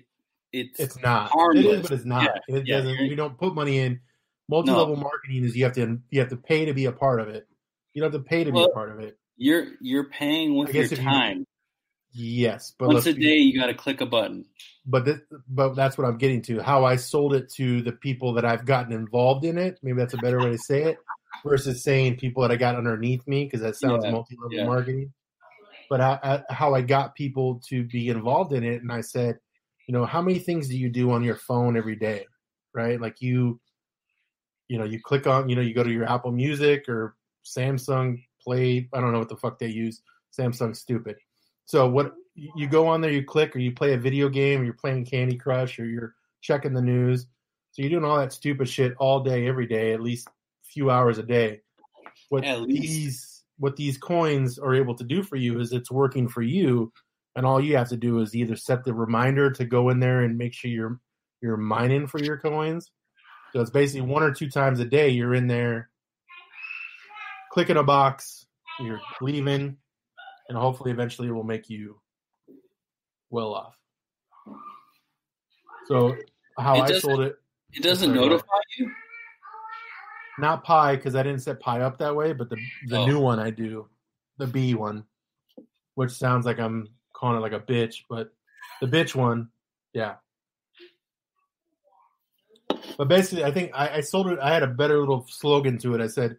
it's, it's not. It harmless. is, but it's not. Yeah, it yeah, doesn't. You don't put money in. Multi-level marketing is you have to you have to pay to be a part of it. You don't have to pay to be a part of it. you're you're paying with your if you- time. Yes, but Once a day, you got to click a button. but th- but that's what I'm getting to. How I sold it to the people that I've gotten involved in it. Maybe that's a better way to say it, versus saying people that I got underneath me because that sounds Yeah, multi-level yeah. marketing. But I, I, uh, how I got people to be involved in it, and I said, you know, how many things do you do on your phone every day, right? Like you, you know, you click on, you know, you go to your Apple Music or Samsung Play. I don't know what the fuck they use. Samsung's stupid. So what you go on there, you click, or you play a video game, or you're playing Candy Crush, or you're checking the news. So you're doing all that stupid shit all day, every day, at least a few hours a day. What these what these coins are able to do for you is it's working for you and all you have to do is either set the reminder to go in there and make sure you're you're mining for your coins. So it's basically one or two times a day you're in there clicking a box, you're leaving, and hopefully eventually it will make you well off. So how I sold it, It doesn't notify you. not Pi because I didn't set Pi up that way, but the the Oh. new one I do, the B one, which sounds like I'm calling it like a bitch, but the bitch one, yeah. But basically, I think I, I sold it. I had a better little slogan to it. I said,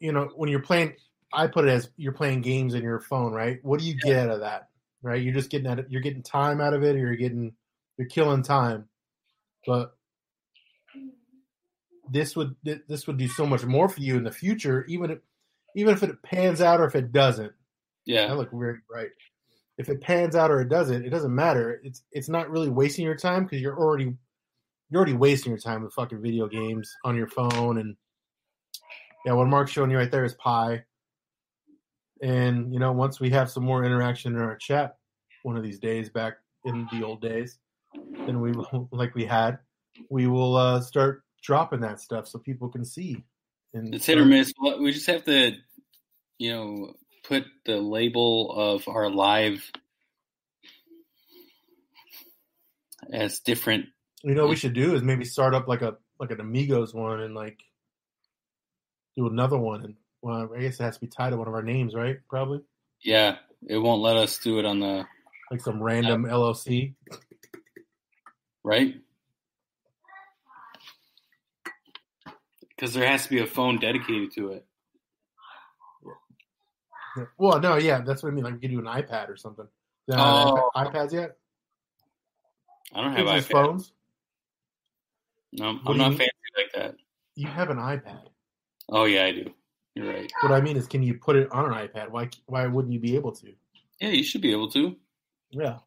you know, when you're playing, I put it as you're playing games in your phone, right? What do you get out of that, right? You're just getting at it. You're getting time out of it, or you're getting, you're killing time. But this would this would do so much more for you in the future, even if even if it pans out or if it doesn't. Yeah, I look very bright. If it pans out or it doesn't, it doesn't matter. It's it's not really wasting your time because you're already you're already wasting your time with fucking video games on your phone and yeah, what Mark's showing you right there is Pi. And you know, once we have some more interaction in our chat one of these days back in the old days, then we will [LAUGHS] like we had, we will uh start dropping that stuff so people can see. And it's hit or miss. We just have to, you know, put the label of our live as different. You know, what we should do is maybe start up like a like an Amigos one and like do another one. And well, I guess it has to be tied to one of our names, right? Probably Yeah, it won't let us do it on the like some random LLC. right because there has to be a phone dedicated to it. Yeah. Well, no, yeah, that's what I mean. Like we could do an iPad or something. You Oh. iPad- iPads yet? I don't have Kids' iPad. phones. No, I'm do not you- fancy like that. You have an iPad. Oh yeah, I do. You're right. What I mean is, can you put it on an iPad? Why? Why wouldn't you be able to? Yeah, you should be able to. Yeah.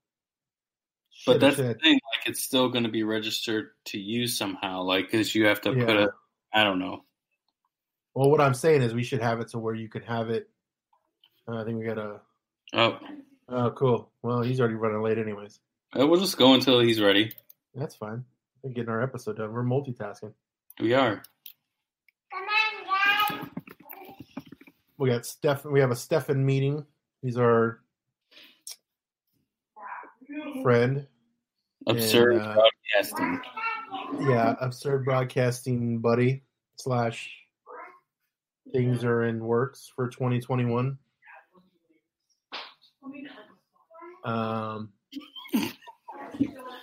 But Shit, that's the thing. Like, it's still going to be registered to you somehow. Like, because you have to put Yeah. a. I don't know. Well, what I'm saying is, we should have it to where you can have it. Uh, I think we got a. Oh, Oh, cool. Well, he's already running late, anyways. uh, we'll just go until he's ready. That's fine. We're getting our episode done. We're multitasking. We are. We got Steph. We have a Stefan meeting. He's our friend. Absurd And, uh, broadcasting. Yeah, absurd broadcasting buddy slash things are in works for 2021. Um,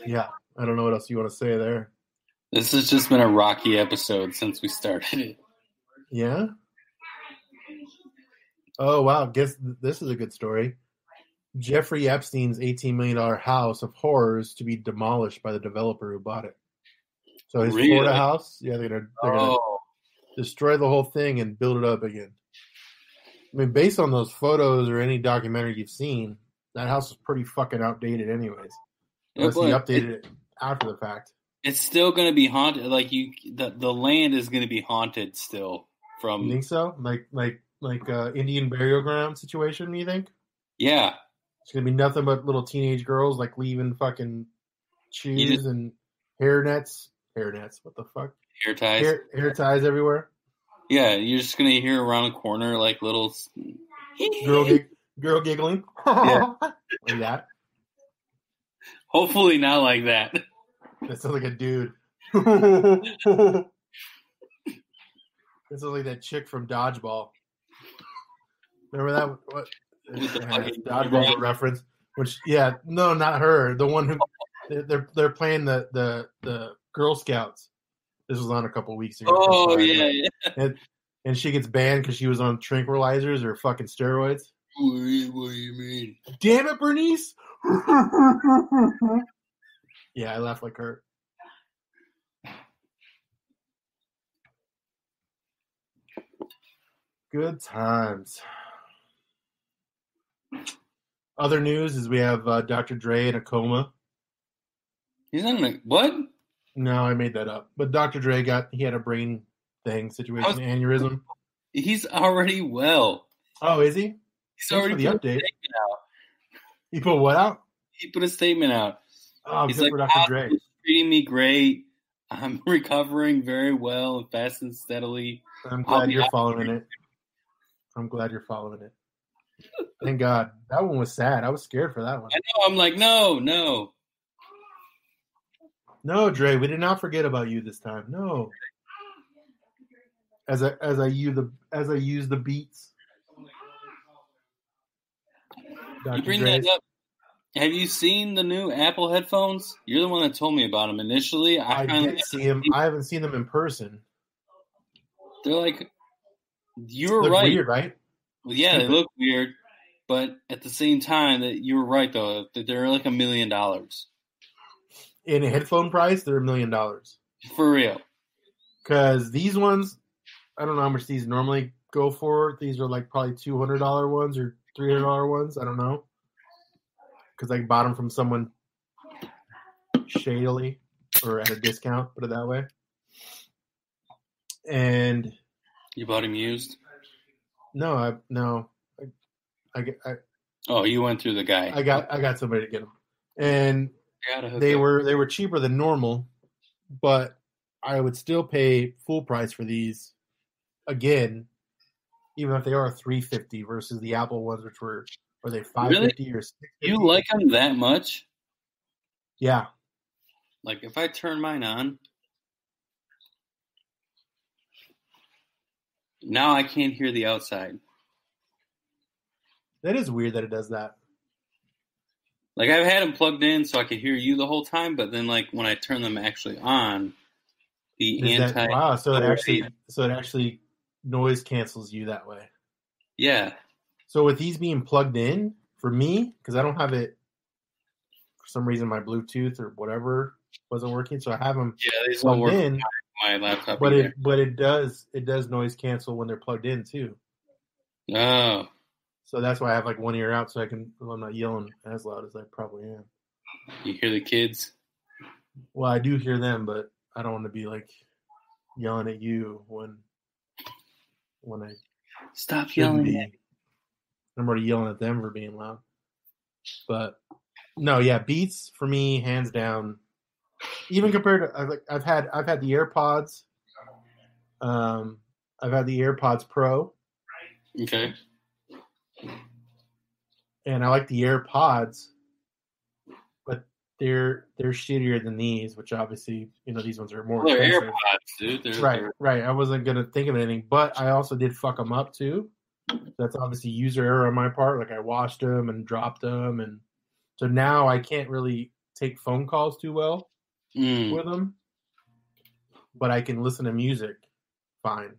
yeah, I don't know what else you want to say there. This has just been a rocky episode since we started it. Yeah. Oh wow! Guess this is a good story. Jeffrey Epstein's $18 million house of horrors to be demolished by the developer who bought it. So his Really? Florida house, yeah, they're gonna they're gonna Oh, destroy the whole thing and build it up again. I mean, based on those photos or any documentary you've seen, that house is pretty fucking outdated, anyways. yeah, Unless he updated it- it after the fact. it's still going to be haunted. Like you, the the land is going to be haunted still. You From think so? Like like like uh, Indian burial ground situation? You think yeah, it's gonna be nothing but little teenage girls like leaving fucking shoes just- and hair nets, hair nets. What the fuck? hair ties. Hair, hair ties everywhere. Yeah, you're just going to hear around the corner like little. Girl, gig, [LAUGHS] girl giggling. [LAUGHS] Yeah. like that. Hopefully not like that. That sounds like a dude. [LAUGHS] that sounds like that chick from Dodgeball. Remember that? What? With the Yeah, fucking- Dodgeball reference. Which, yeah, no, not her. The one who they're they're, they're playing the, the the Girl Scouts. This was on a couple weeks ago. Oh yeah, yeah. and, and she gets banned because she was on tranquilizers or fucking steroids. What do you, what do you mean? Damn it, Bernice! [LAUGHS] yeah, I laugh like her. Good times. Other news is we have uh, Dr. Dre in a coma. He's not gonna what? No, I made that up. But Dr. Dre got he had a brain thing situation, How's- aneurysm. He's already well. Oh, is he? He's Thanks already for the update. He put what out? He put a statement out. Oh, He's like, for Dr. "Wow, Dre. he's treating me great. I'm [LAUGHS] recovering very well fast and steadily. I'm glad you're following here. it. I'm glad you're following it. Thank God. That one was sad. I was scared for that one. I know. I'm like, no, no. No, Dre, we did not forget about you this time. No. As I as I use the as I use the beats. Dr. You bring Dre's. that up. Have you seen the new Apple headphones? You're the one that told me about them initially. I, I did see him. I haven't seen them in person. they're like, you were right. weird, right? Well, yeah, they look weird, but at the same time, that you were right though. That they're like a million dollars In a headphone price, they're a million dollars. for real. Because these ones, I don't know how much these normally go for. These are like probably two hundred dollar ones or three hundred dollar ones. I don't know. Because I bought them from someone shadily or at a discount. Put it that way. And You bought him used. No, I no, I, I, get- I, Oh, you went through the guy. I got I got somebody to get them, and I gotta hook they up. were they were cheaper than normal, but I would still pay full price for these again, even if they are three fifty versus the Apple ones, which were were they five fifty or six You like them that much? Yeah, Like if I turn mine on, now I can't hear the outside. that is weird that it does that. Like I've had them plugged in so I could hear you the whole time, but then like when I turn them actually on, the Is anti that wow? So it actually so it actually noise cancels you that way. yeah So with these being plugged in for me, because I don't have it for some reason, my Bluetooth or whatever wasn't working, so I have them yeah plugged in. On my laptop. But either. it but it does it does noise cancel when they're plugged in too. oh So that's why I have like one ear out so I can well, I'm not yelling as loud as I probably am. you hear the kids? Well, I do hear them, but I don't want to be like yelling at you when when I Stop yelling. be. I'm already yelling at them for being loud. But no, yeah, Beats for me, hands down. Even compared to I've, like, I've had I've had the AirPods. Um, I've had the AirPods Pro, Okay. and I like the AirPods, but they're they're shittier than these, which obviously you know these ones are more Well, they're expensive. AirPods, dude. They're, Right, they're- right. I wasn't gonna think of anything, but I also did fuck them up too. That's obviously user error on my part. Like I washed them and dropped them, and so now I can't really take phone calls too well Mm. with them. But I can listen to music fine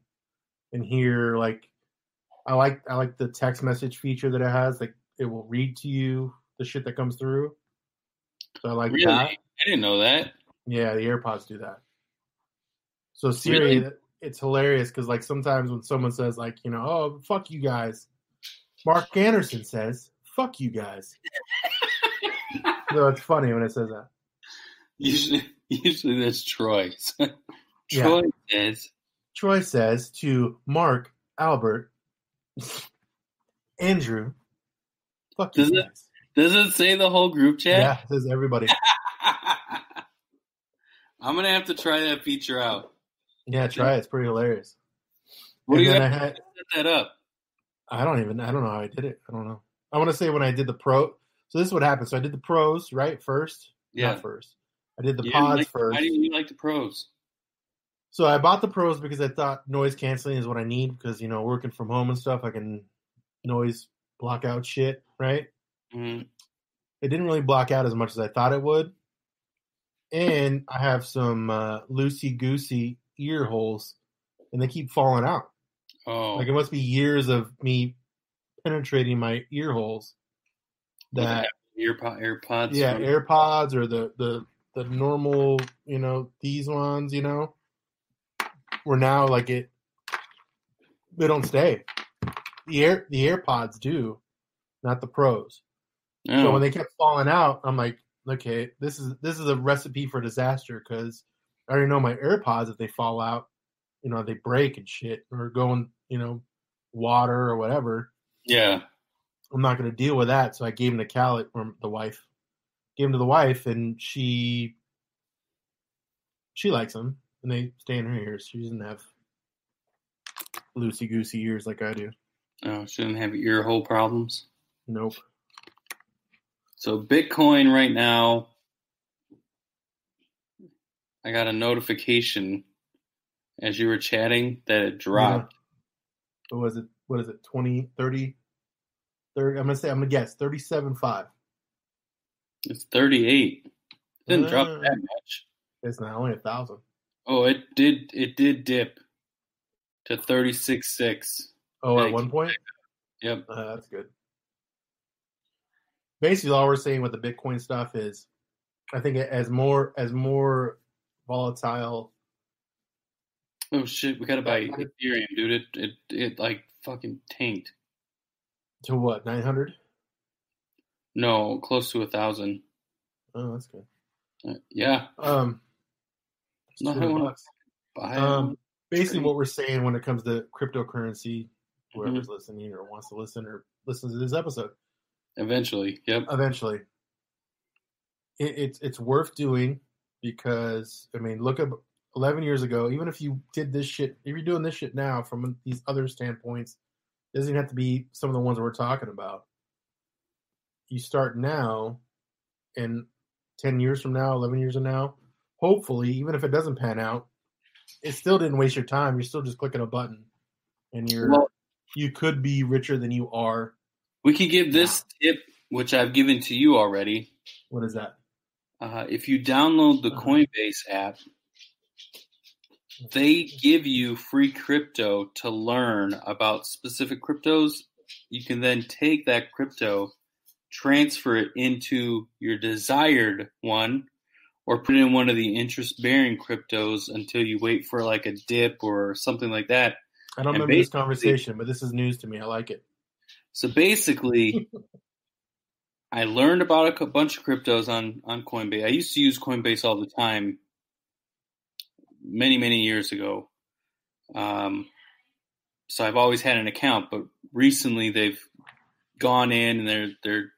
and hear like I like I like the text message feature that it has. Like it will read to you the shit that comes through. So I like Really? that. I didn't know that. Yeah, the AirPods do that. So Siri, Really? it's hilarious because like sometimes when someone says like you know oh fuck you guys, Mark Anderson says fuck you guys. [LAUGHS] so it's funny when it says that. Usually, [LAUGHS] usually that's Troy. [LAUGHS] Yeah. Troy says, Troy says to Mark, Albert, [LAUGHS] Andrew, fuck you Does it- guys. "Does it say the whole group chat?" Yeah, it says everybody. I'm gonna have to try that feature out. Yeah, try it. It's pretty hilarious. What do you I had set that up? I don't even I don't know how I did it. I don't know. I want to say when I did the pro. So this is what happened. So I did the pros right first. Yeah. Not first. I did the You pods like- first. Why do you like the pros? So I bought the pros because I thought noise canceling is what I need because you know working from home and stuff I can noise block out shit right. Mhm. It didn't really block out as much as I thought it would, and I have some uh, loosey goosey ear holes, and they keep falling out. Oh, Like it must be years of me penetrating my ear holes With that AirPod, AirPods. yeah from- AirPods or the the the normal you know these ones you know where now like it they don't stay. The air the AirPods do, not the pros. Oh. So when they kept falling out, I'm like, okay, this is this is a recipe for disaster because I already know my AirPods if they fall out, you know, they break and shit or go in, you know, water or whatever. yeah, I'm not going to deal with that. So I gave him to Callie, or the wife. Gave him to the wife, and she she likes him, and they stay in her ears. She doesn't have loosey goosey ears like I do. Oh, she doesn't have ear hole problems. Nope. So Bitcoin right now, I got a notification as you were chatting that it dropped. What was it? What is it? 20, 30, 30 I'm gonna say I'm gonna guess thirty-seven five. It's 38. It didn't drop Uh. that much. It's not only a thousand. Oh, it did. It did dip to 36.6. Oh, at one point. Yep. Uh, that's good. Basically, all we're saying with the Bitcoin stuff is, I think as more as more volatile. Oh shit, we gotta buy Ethereum, dude. It it it like fucking tanked. To what nine hundred? No, close to a thousand. Oh, that's good. Uh, yeah. Um, No, I wanna. Buy Um, basically, what we're saying when it comes to cryptocurrency, whoever's Mm-hmm. listening or wants to listen or listens to this episode, eventually. Yep. eventually, it, it's it's worth doing because I mean, look at eleven years ago. Even if you did this shit, if you're doing this shit now from these other standpoints, it doesn't even have to be some of the ones we're talking about. You start now, and ten years from now, eleven years from now, hopefully, even if it doesn't pan out, it still didn't waste your time. You're still just clicking a button, and you're Well- you could be richer than you are. We could give this tip, which I've given to you already. What is that? Uh, if you download the Uh-huh. Coinbase app, they give you free crypto to learn about specific cryptos. You can then take that crypto, transfer it into your desired one, or put in one of the interest bearing cryptos until you wait for like a dip or something like that. I don't And remember this conversation, but this is news to me. I like it. So basically, [LAUGHS] I learned about a bunch of cryptos on on Coinbase. I used to use Coinbase all the time, many many years ago. Um, so I've always had an account, but recently they've gone in and they're they're,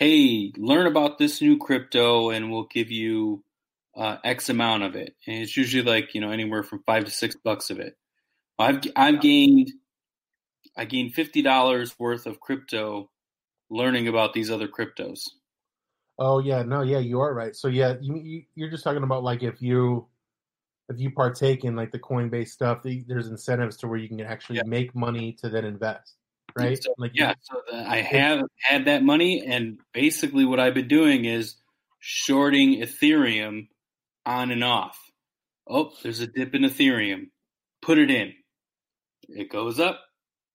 hey, learn about this new crypto, and we'll give you uh, X amount of it, and it's usually like you know anywhere from five to six bucks of it. I've I've gained I gained fifty dollars worth of crypto learning about these other cryptos. Oh yeah, no, yeah, you are right. So yeah, you, you you're just talking about like if you if you partake in like the Coinbase stuff, the, there's incentives to where you can actually Yeah. make money to then invest, right? So, like yeah, so the, I have had that money, and basically what I've been doing is shorting Ethereum on and off. Oh, there's a dip in Ethereum. Put it in. It goes up.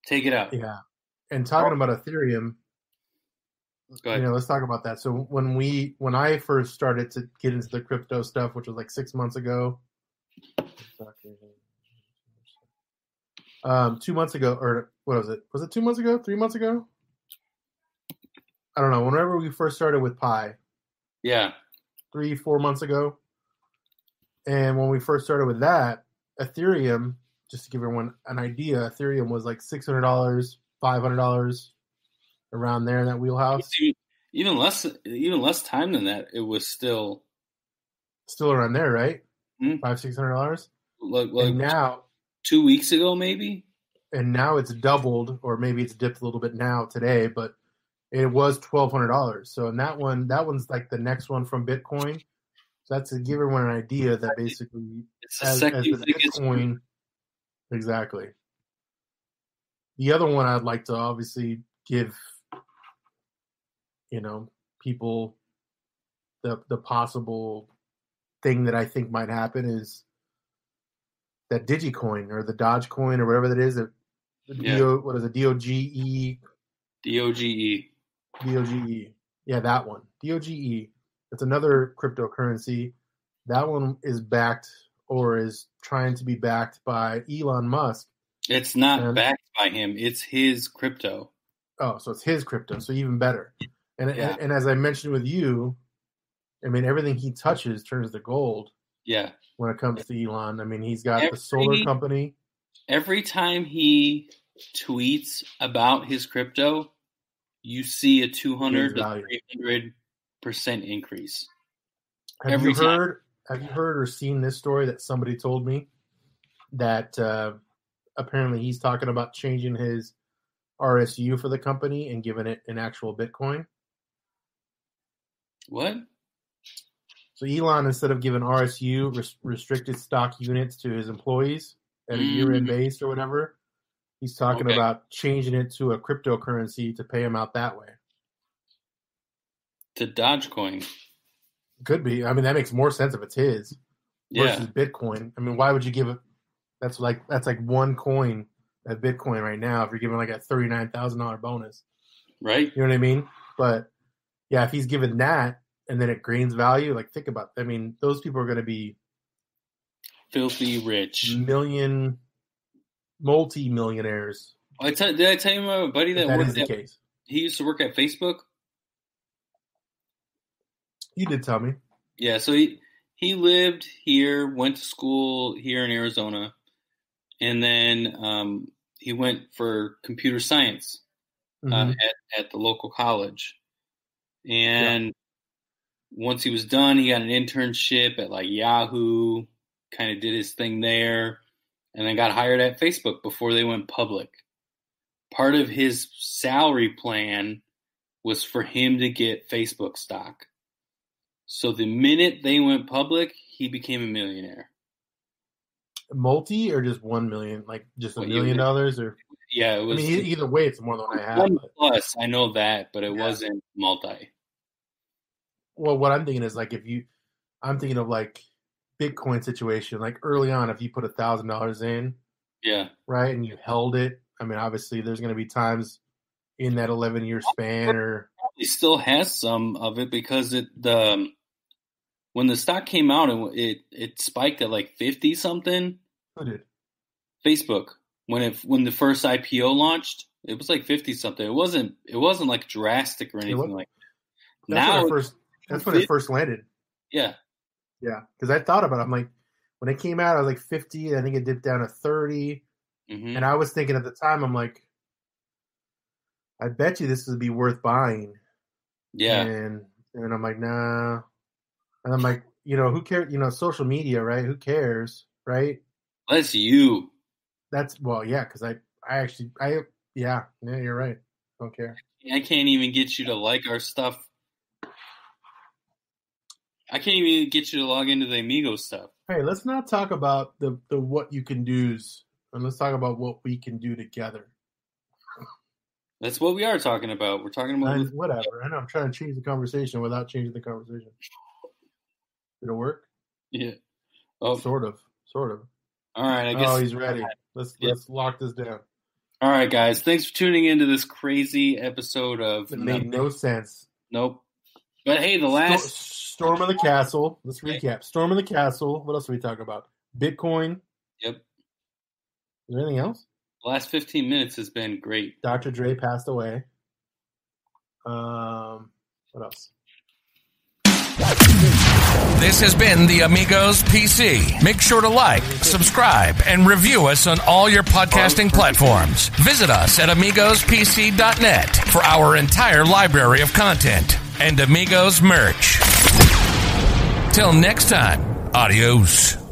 Take it out. yeah. And talking about Ethereum, Go ahead. you know, let's talk about that. So when we when I first started to get into the crypto stuff, which was like six months ago, um, two months ago, or what was it? Was it two months ago? Three months ago? I don't know. Whenever we first started with Pi, yeah. three, four months ago, and when we first started with that, Ethereum, just to give everyone an idea, Ethereum was like six hundred dollars, five hundred dollars, around there in that wheelhouse. Even- less, even less time than that. It was still Still around there, right? Hmm. Five, six hundred dollars. like, like And now two weeks ago, maybe. and now it's doubled, or maybe it's dipped a little bit now today, but it was twelve hundred dollars. So in that one, that one's like the next one from Bitcoin. So that's to give everyone an idea that basically It's as, as the. Bitcoin, exactly. The other one I'd like to obviously give, you know, people the the possible thing that I think might happen is that Digicoin or the Dogecoin or whatever that is. The the Yeah. DO, what is it? D O G E DOGE. DOGE. Yeah, that one. DOGE. It's another cryptocurrency. That one is backed or is trying to be backed by Elon Musk. It's not And- backed by him. It's his crypto. Oh, so it's his crypto, so even better. And Yeah. and, and as I mentioned with you, I mean everything he touches turns to gold Yeah. when it comes to Elon. I mean he's got the solar company. Every time he tweets about his crypto, you see a 200 Gains to value. 300 percent increase. Have Every you time. heard? Have you heard or seen this story that somebody told me that uh, apparently he's talking about changing his RSU for the company and giving it an actual Bitcoin. What? So Elon, instead of giving RSU res- restricted stock units to his employees at a year-end Mm. base or whatever, he's talking Okay. about changing it to a cryptocurrency to pay him out that way. To Dogecoin. Could be. I mean, that makes more sense if it's his. Yeah. versus Bitcoin. I mean, why would you give it? That's like that's like one coin at Bitcoin right now. If you're giving like a thirty nine thousand dollar bonus, Right? you know what I mean? But yeah, if he's given that and then it gains value, like think about. I mean, those people are going to be Filthy rich. million, multi millionaires. I tell, did I tell you about a buddy that, that is worked the at, case. he used to work at Facebook? You did tell me. Yeah, so he he lived here, went to school here in Arizona, and then um, he went for computer science uh, Mhm. at at the local college. And once he was done, he got an internship at like Yahoo, kind of did his thing there, and then got hired at Facebook before they went public. Part of his salary plan was for him to get Facebook stock. So the minute they went public, he became a millionaire. multi or just one million, like just a million dollars, or Yeah, it I was mean, e- either way, it's more than I have. one but- plus. I know that, but it Yeah. wasn't multi. Well, what I'm thinking is like if you, I'm thinking of like Bitcoin situation. Like early on, if you put a thousand dollars in, Yeah, right, and you held it. I mean, obviously, there's going to be times in that 11 year span, or he still has some of it because it the um, when the stock came out and it it spiked at like fifty something. who did? Facebook when it when the first IPO launched, it was like fifty something. It wasn't it wasn't like drastic or anything like. That's now, it first. That's when it first landed. yeah, Yeah, because I thought about. it. I'm like, when it came out, I was like 50. I think it dipped down to 30, hmm and I was thinking at the time, I'm like, I bet you this would be worth buying. yeah, And and I'm like, nah. And I'm like, you know, who cares? You know, social media, right? Who cares, right? that's you. That's well, yeah, because I, I actually, I, yeah, yeah, you're right. Don't care. I can't even get you to like our stuff. I can't even get you to log into the Amigo stuff. Hey, let's not talk about the the what you can do's, and let's talk about what we can do together. That's what we are talking about. We're talking about whatever. I know I'm trying to change the conversation without changing the conversation. Did it work? yeah. Oh, Sort of. Sort of. all right. I guess. Oh, he's ready. Let's let's lock this down. All right, guys. Thanks for tuning into this crazy episode of. It made no sense. Nope. But hey, the last. Storm of the Castle. Let's recap. Storm of the Castle. What else are we talking about? Bitcoin. Yep. Is there anything else? The last 15 minutes has been great. Dr. Dre passed away. Um, what else? This has been the Amigos PC. Make sure to like, subscribe, and review us on all your podcasting platforms. Visit us at amigospc.net for our entire library of content and Amigos merch. Till next time, adios.